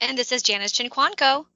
And this is Janice Chinquanco.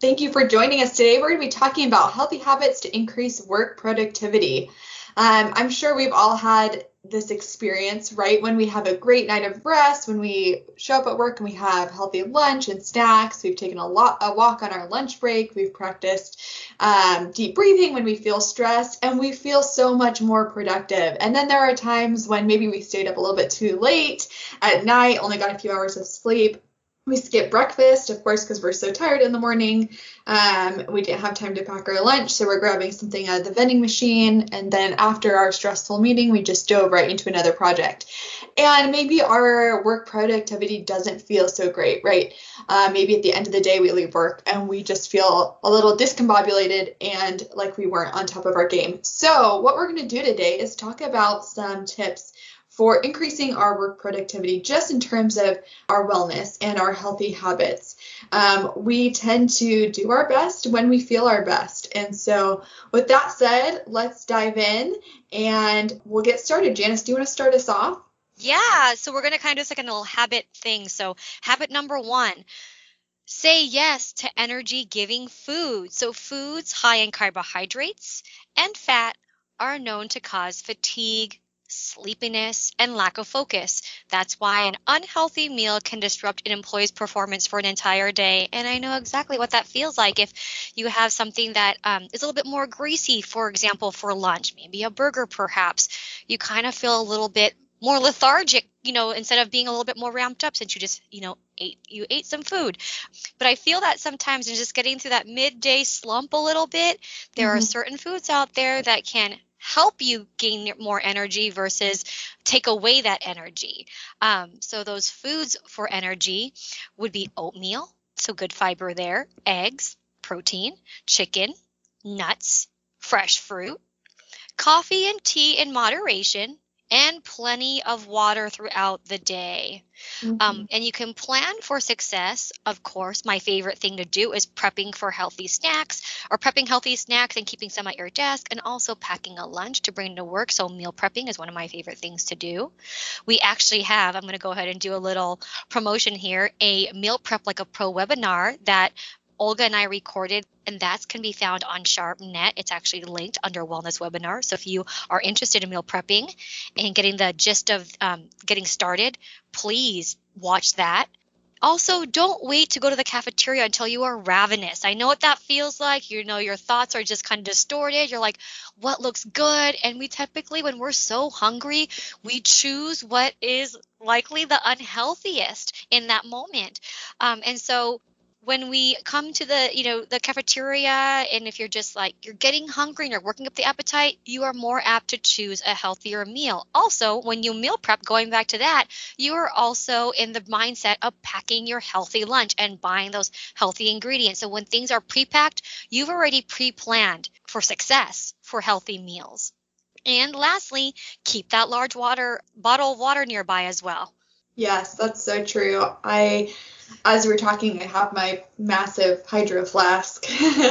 Thank you for joining us today. We're going to be talking about healthy habits to increase work productivity. Um, I'm sure we've all had this experience, right? When we have a great night of rest, when we show up at work and we have healthy lunch and snacks, we've taken a lot a walk on our lunch break, we've practiced um, deep breathing when we feel stressed, and we feel so much more productive. And then there are times when maybe we stayed up a little bit too late at night, only got a few hours of sleep, we skip breakfast, of course, because we're so tired in the morning. Um, we didn't have time to pack our lunch, so we're grabbing something out of the vending machine. And then after our stressful meeting, we just dove right into another project. And maybe our work productivity doesn't feel so great, right? Uh, maybe at the end of the day, we leave work and we just feel a little discombobulated and like we weren't on top of our game. So, what we're going to do today is talk about some tips for increasing our work productivity just in terms of our wellness and our healthy habits. Um, we tend to do our best when we feel our best. And so, with that said, let's dive in and we'll get started. Janice, do you want to start us off? Yeah, so we're going to kind of do like a little habit thing. So, habit number one say yes to energy giving food. So, foods high in carbohydrates and fat are known to cause fatigue, sleepiness, and lack of focus. That's why an unhealthy meal can disrupt an employee's performance for an entire day. And I know exactly what that feels like if you have something that um, is a little bit more greasy, for example, for lunch, maybe a burger perhaps. You kind of feel a little bit more lethargic, you know, instead of being a little bit more ramped up since you just, you know, ate you ate some food. But I feel that sometimes in just getting through that midday slump a little bit, there mm-hmm. are certain foods out there that can help you gain more energy versus take away that energy. Um, so those foods for energy would be oatmeal, so good fiber there, eggs, protein, chicken, nuts, fresh fruit, coffee and tea in moderation, and plenty of water throughout the day. Um, mm-hmm. Um, and you can plan for success. Of course, my favorite thing to do is prepping for healthy snacks or prepping healthy snacks and keeping some at your desk and also packing a lunch to bring to work. So, meal prepping is one of my favorite things to do. We actually have, I'm going to go ahead and do a little promotion here, a meal prep like a pro webinar that Olga and I recorded, and that can be found on SharpNet. It's actually linked under Wellness Webinar. So if you are interested in meal prepping and getting the gist of um, getting started, please watch that. Also, don't wait to go to the cafeteria until you are ravenous. I know what that feels like. You know, your thoughts are just kind of distorted. You're like, what looks good? And we typically, when we're so hungry, we choose what is likely the unhealthiest in that moment. Um, and so when we come to the you know the cafeteria and if you're just like you're getting hungry and you're working up the appetite you are more apt to choose a healthier meal. Also when you meal prep going back to that you are also in the mindset of packing your healthy lunch and buying those healthy ingredients. So when things are pre-packed you've already pre-planned for success for healthy meals. And lastly keep that large water bottle of water nearby as well. Yes that's so true. I as we're talking, I have my massive hydro flask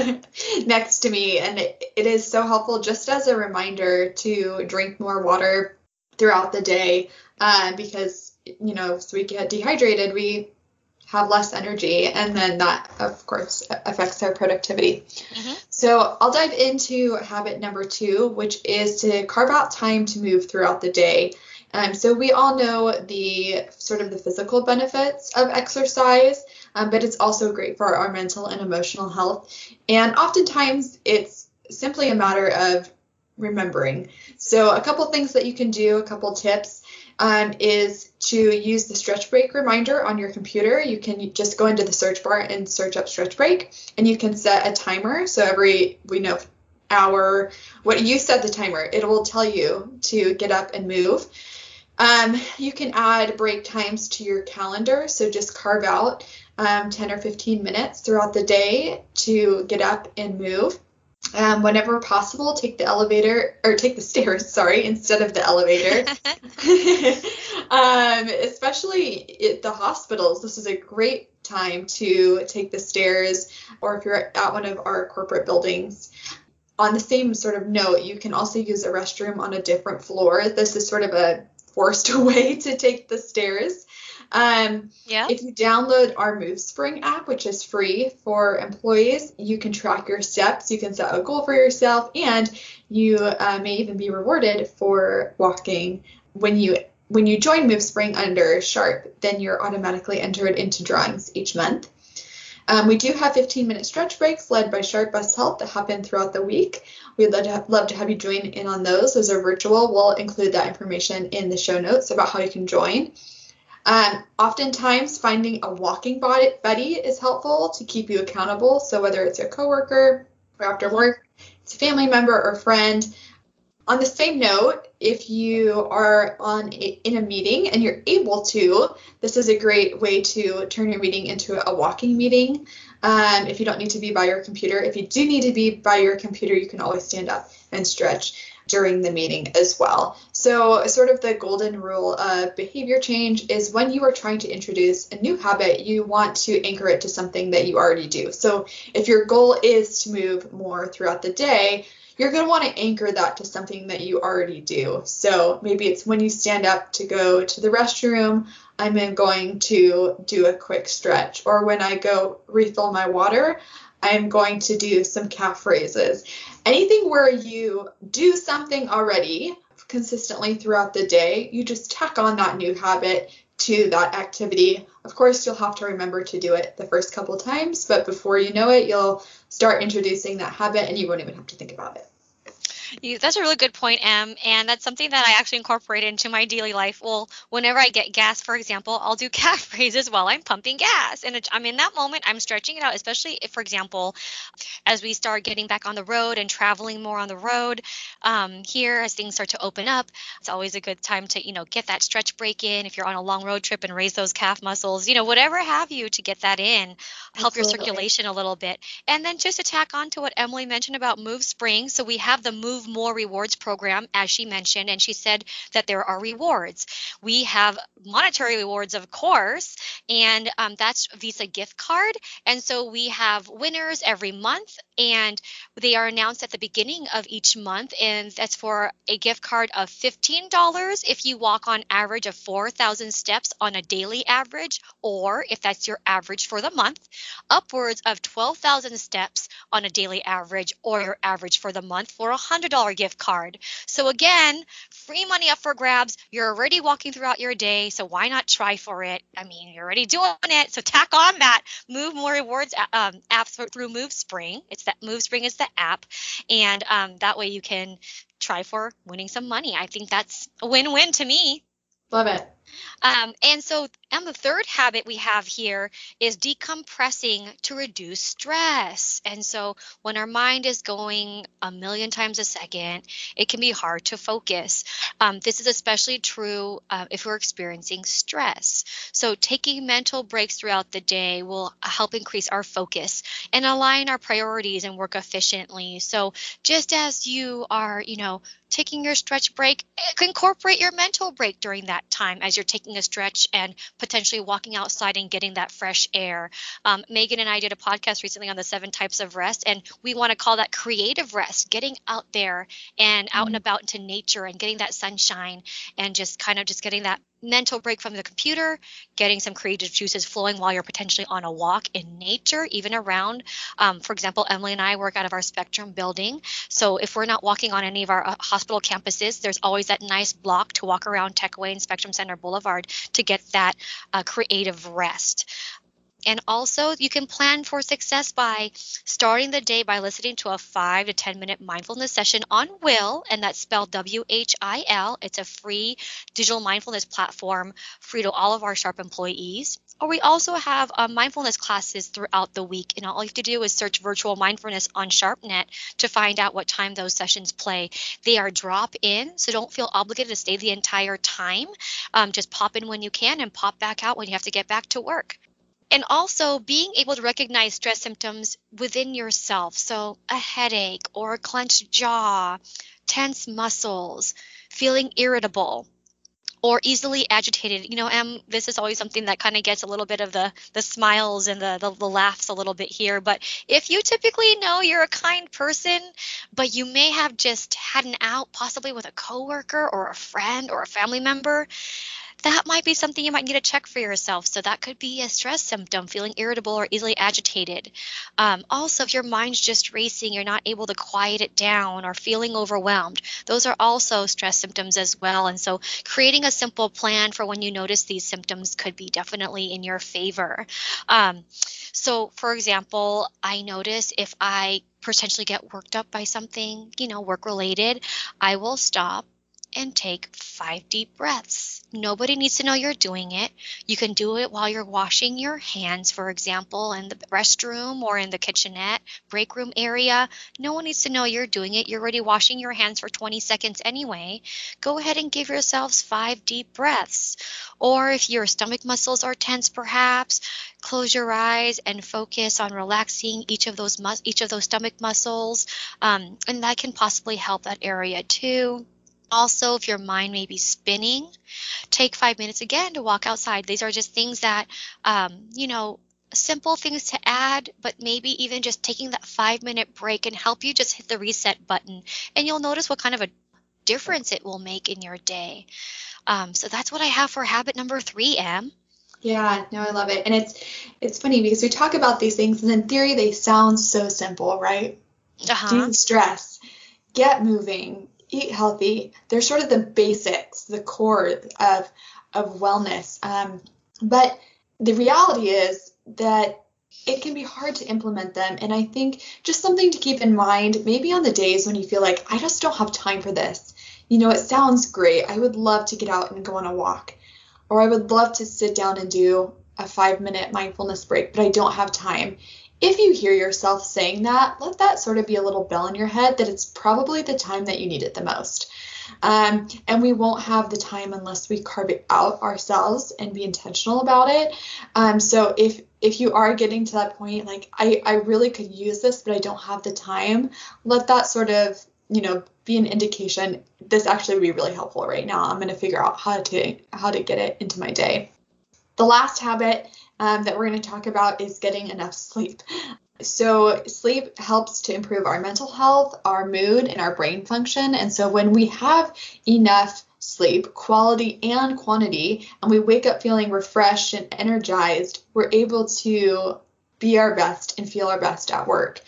next to me, and it, it is so helpful just as a reminder to drink more water throughout the day uh, because, you know, as we get dehydrated, we have less energy, and then that, of course, affects our productivity. Mm-hmm. So I'll dive into habit number two, which is to carve out time to move throughout the day. Um, so we all know the sort of the physical benefits of exercise, um, but it's also great for our mental and emotional health. And oftentimes it's simply a matter of remembering. So a couple things that you can do, a couple tips, um, is to use the stretch break reminder on your computer. You can just go into the search bar and search up stretch break, and you can set a timer. So every we know hour, what you set the timer, it will tell you to get up and move. Um, you can add break times to your calendar, so just carve out um, 10 or 15 minutes throughout the day to get up and move. Um, whenever possible, take the elevator or take the stairs, sorry, instead of the elevator. um, especially at the hospitals, this is a great time to take the stairs, or if you're at one of our corporate buildings. On the same sort of note, you can also use a restroom on a different floor. This is sort of a forced away to take the stairs. Um, yeah. If you download our MoveSpring app, which is free for employees, you can track your steps. You can set a goal for yourself, and you uh, may even be rewarded for walking when you when you join MoveSpring under Sharp. Then you're automatically entered into drawings each month. Um, we do have 15 minute stretch breaks led by Sharp Best Health that happen throughout the week. We'd love to, have, love to have you join in on those. Those are virtual. We'll include that information in the show notes about how you can join. Um, oftentimes, finding a walking buddy is helpful to keep you accountable. So, whether it's a coworker or after work, it's a family member or friend. On the same note, if you are on a, in a meeting and you're able to, this is a great way to turn your meeting into a walking meeting. Um, if you don't need to be by your computer, if you do need to be by your computer, you can always stand up and stretch during the meeting as well. So, sort of the golden rule of behavior change is when you are trying to introduce a new habit, you want to anchor it to something that you already do. So, if your goal is to move more throughout the day, you're going to want to anchor that to something that you already do. So, maybe it's when you stand up to go to the restroom, I'm going to do a quick stretch, or when I go refill my water, I'm going to do some calf raises. Anything where you do something already consistently throughout the day, you just tack on that new habit to that activity. Of course, you'll have to remember to do it the first couple times, but before you know it, you'll start introducing that habit and you won't even have to think about it. You, that's a really good point, Em, and that's something that I actually incorporate into my daily life. Well, whenever I get gas, for example, I'll do calf raises while I'm pumping gas, and I'm in that moment. I'm stretching it out, especially if, for example, as we start getting back on the road and traveling more on the road um, here, as things start to open up, it's always a good time to you know get that stretch break in. If you're on a long road trip and raise those calf muscles, you know whatever have you to get that in, help Absolutely. your circulation a little bit, and then just to tack on to what Emily mentioned about Move Spring. So we have the Move Move More Rewards program, as she mentioned, and she said that there are rewards. We have monetary rewards, of course, and um, that's Visa gift card. And so we have winners every month, and they are announced at the beginning of each month, and that's for a gift card of $15 if you walk on average of 4,000 steps on a daily average, or if that's your average for the month, upwards of 12,000 steps on a daily average or your average for the month for $100. $5 gift card. So again, free money up for grabs. You're already walking throughout your day, so why not try for it? I mean, you're already doing it, so tack on that. Move more rewards um, apps through Move Spring. It's that Move Spring is the app, and um, that way you can try for winning some money. I think that's a win-win to me. Love it. Um, and so, and the third habit we have here is decompressing to reduce stress. And so, when our mind is going a million times a second, it can be hard to focus. Um, this is especially true uh, if we're experiencing stress. So, taking mental breaks throughout the day will help increase our focus and align our priorities and work efficiently. So, just as you are, you know, taking your stretch break, incorporate your mental break during that time as you're taking a stretch and potentially walking outside and getting that fresh air. Um, Megan and I did a podcast recently on the seven types of rest, and we want to call that creative rest, getting out there and out and mm-hmm. about into nature and getting that sunshine and just kind of just getting that mental break from the computer, getting some creative juices flowing while you're potentially on a walk in nature, even around. Um, for example, Emily and I work out of our Spectrum building. So if we're not walking on any of our uh, hospital campuses, there's always that nice block to walk around Techway and Spectrum Center Boulevard to get that uh, creative rest. And also, you can plan for success by starting the day by listening to a five to 10 minute mindfulness session on Whil, and that's spelled W H I L. It's a free digital mindfulness platform free to all of our Sharp employees. Or we also have uh, mindfulness classes throughout the week, and all you have to do is search virtual mindfulness on SharpNet to find out what time those sessions play. They are drop in, so don't feel obligated to stay the entire time. Um, just pop in when you can and pop back out when you have to get back to work. And also being able to recognize stress symptoms within yourself. So, a headache or a clenched jaw, tense muscles, feeling irritable or easily agitated. You know, Em, this is always something that kind of gets a little bit of the the smiles and the, the, the laughs a little bit here. But if you typically know you're a kind person, but you may have just had an out possibly with a coworker or a friend or a family member, that might be something you might need to check for yourself. So that could be a stress symptom, feeling irritable or easily agitated. Um, also, if your mind's just racing, you're not able to quiet it down or feeling overwhelmed, those are also stress symptoms as well. And so creating a simple plan for when you notice these symptoms could be definitely in your favor. Um, so, for example, I notice if I potentially get worked up by something, you know, work related, I will stop and take five deep breaths Nobody needs to know you're doing it. You can do it while you're washing your hands, for example, in the restroom or in the kitchenette, break room area. No one needs to know you're doing it. You're already washing your hands for 20 seconds anyway. Go ahead and give yourselves five deep breaths. Or if your stomach muscles are tense, perhaps close your eyes and focus on relaxing each of those mus- each of those stomach muscles, um, and that can possibly help that area too. Also, if your mind may be spinning, take five minutes again to walk outside. These are just things that, um, you know, simple things to add, but maybe even just taking that five minute break and help you just hit the reset button. And you'll notice what kind of a difference it will make in your day. Um, so that's what I have for habit number three, Em. Yeah, no, I love it. And it's it's funny because we talk about these things and in theory they sound so simple, right? Uh-huh. De-stress, get moving, eat healthy. They're sort of the basics, the core of of wellness. Um, but the reality is that it can be hard to implement them. And I think just something to keep in mind, maybe on the days when you feel like I just don't have time for this. You know, it sounds great. I would love to get out and go on a walk, or I would love to sit down and do a five minute mindfulness break, but I don't have time if you hear yourself saying that, let that sort of be a little bell in your head that it's probably the time that you need it the most. Um, and we won't have the time unless we carve it out ourselves and be intentional about it. Um, so if if you are getting to that point, like I, I really could use this, but I don't have the time, let that sort of you know be an indication. This actually would be really helpful right now. I'm going to figure out how to how to get it into my day. The last habit um, that we're going to talk about is getting enough sleep. So, sleep helps to improve our mental health, our mood, and our brain function. And so, when we have enough sleep, quality and quantity, and we wake up feeling refreshed and energized, we're able to be our best and feel our best at work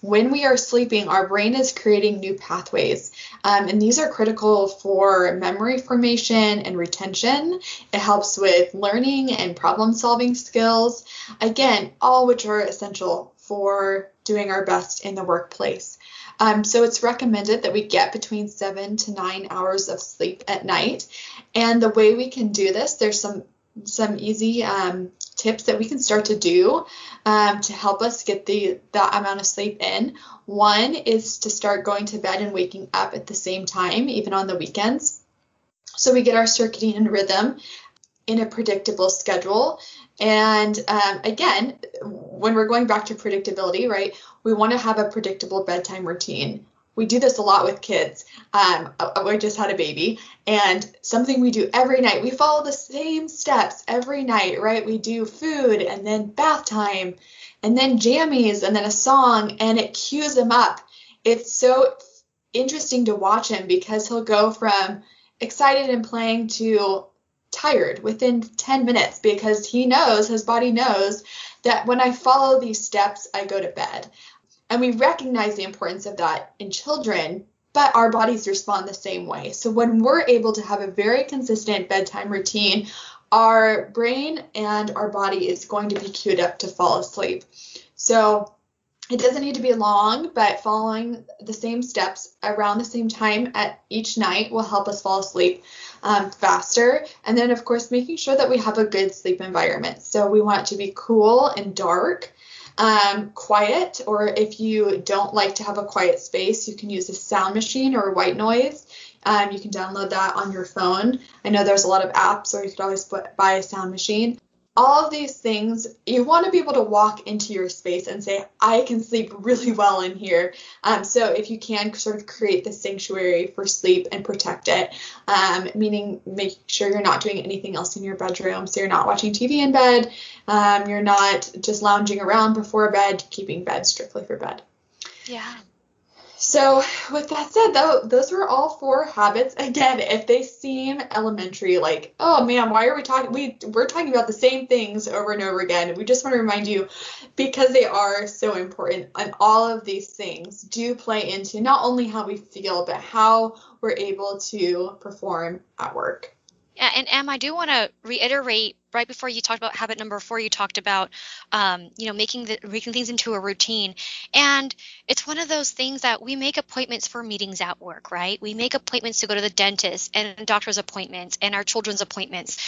when we are sleeping, our brain is creating new pathways. Um, and these are critical for memory formation and retention. It helps with learning and problem solving skills. Again, all which are essential for doing our best in the workplace. Um, so it's recommended that we get between seven to nine hours of sleep at night. And the way we can do this, there's some some easy um, tips that we can start to do um, to help us get the that amount of sleep in. One is to start going to bed and waking up at the same time, even on the weekends. So we get our circadian rhythm in a predictable schedule. And um, again, when we're going back to predictability, right, we want to have a predictable bedtime routine we do this a lot with kids. Um, I just had a baby, and something we do every night. We follow the same steps every night, right? We do food, and then bath time, and then jammies, and then a song, and it cues him up. It's so interesting to watch him because he'll go from excited and playing to tired within 10 minutes because he knows, his body knows that when I follow these steps, I go to bed. And we recognize the importance of that in children, but our bodies respond the same way. So when we're able to have a very consistent bedtime routine, our brain and our body is going to be queued up to fall asleep. So it doesn't need to be long, but following the same steps around the same time at each night will help us fall asleep um, faster. And then, of course, making sure that we have a good sleep environment. So we want it to be cool and dark. Um, quiet, or if you don't like to have a quiet space, you can use a sound machine or white noise. Um, you can download that on your phone. I know there's a lot of apps, or you could always buy a sound machine all of these things, you want to be able to walk into your space and say, I can sleep really well in here. Um, so if you can sort of create the sanctuary for sleep and protect it, um, meaning make sure you're not doing anything else in your bedroom. So you're not watching TV in bed, um, you're not just lounging around before bed, keeping bed strictly for bed. Yeah. So, with that said, though, those were all four habits. Again, if they seem elementary, like, oh man, why are we talking? We we're talking about the same things over and over again. We just want to remind you, because they are so important, and all of these things do play into not only how we feel, but how we're able to perform at work. Yeah, and Em, I do want to reiterate right before you talked about habit number four, you talked about, um, you know, making the making things into a routine, and it's one of those things that we make appointments for meetings at work, right? We make appointments to go to the dentist and doctor's appointments and our children's appointments,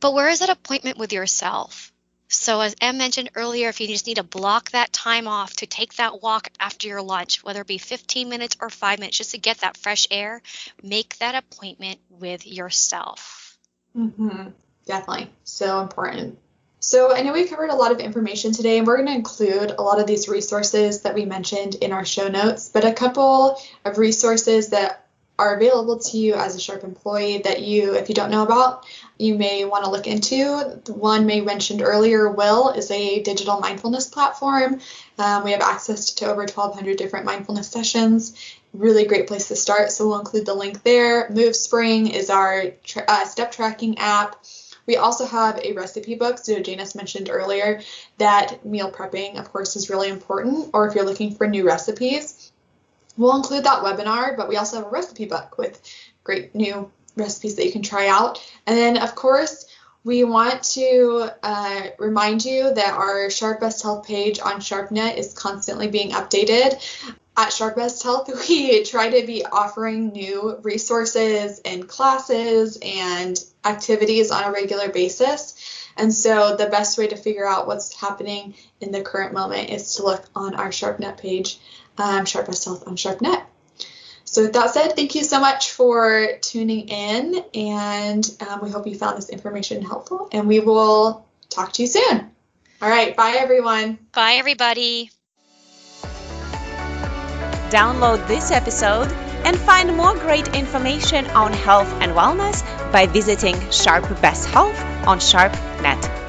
but where is that appointment with yourself? So, as Em mentioned earlier, if you just need to block that time off to take that walk after your lunch, whether it be 15 minutes or five minutes, just to get that fresh air, make that appointment with yourself. Mm-hmm. Definitely. So important. So I know we covered a lot of information today, and we're going to include a lot of these resources that we mentioned in our show notes, but a couple of resources that are available to you as a Sharp employee that you, if you don't know about, you may want to look into. The one May mentioned earlier, Whil, is a digital mindfulness platform. Um, we have access to over 1,200 different mindfulness sessions. Really great place to start, so we'll include the link there. MoveSpring is our tra- uh, step tracking app. We also have a recipe book. So Janice mentioned earlier that meal prepping, of course, is really important, or if you're looking for new recipes. We'll include that webinar, but we also have a recipe book with great new recipes that you can try out. And then, of course, we want to uh, remind you that our Sharp Best Health page on SharpNet is constantly being updated. At Sharp Best Health, we try to be offering new resources and classes and activities on a regular basis. And so the best way to figure out what's happening in the current moment is to look on our SharpNet page um, Sharp Best Health on SharpNet. So with that said, thank you so much for tuning in, and um, we hope you found this information helpful, and we will talk to you soon. All right, bye everyone. Bye everybody. Download this episode and find more great information on health and wellness by visiting Sharp Best Health on SharpNet.